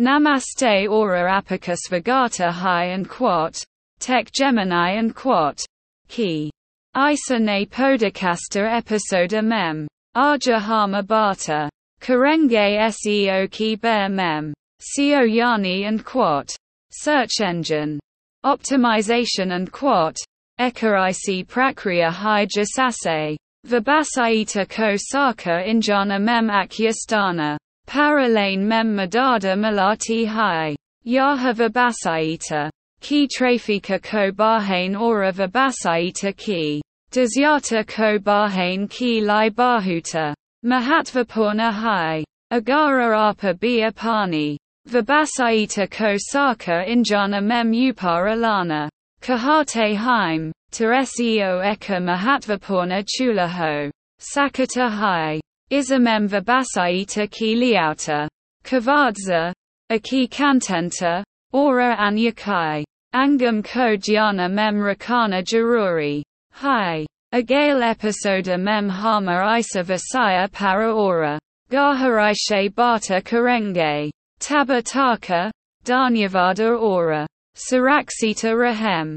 Namaste Aura Apicus Vagata High and Quat, Tech Gemini and Quat. Key. Isa ne Podcaster Episoda Mem. Arjahama Bata. Karenge SEO Key Bear Mem. Seo Yani and Quat. Search Engine. Optimization and Quat. Ekaric Prakriya Hai Jasase. Vabasaita Ko Saka Injana Mem Akyastana. Paralane Mem Madada Malati Hai. Yaha Vabasaita. Ki Trafika Ko Bahane Ora Vabasaita Ki. Dasyata Ko Bahane Ki Lai Bahuta. Mahatvapurna Hai. Agara Apa Bia Pani. Vabasaita Ko Saka Injana Mem Uparalana. Kahate Haim. Teresio Eka Mahatvapurna Chulaho. Sakata Hai. Isamem Vabasaita Ki Liauta. Kavadza. Aki Kantenta. Ora Anyakai. Angam Ko Jnana Mem Rakana Jaruri. Hi. Agale Episoda Mem Hama Isa Vasaya Para Ora. Gaharishe Bata Karenge. Tabataka. Danyavada Ora. Saraksita Rahem.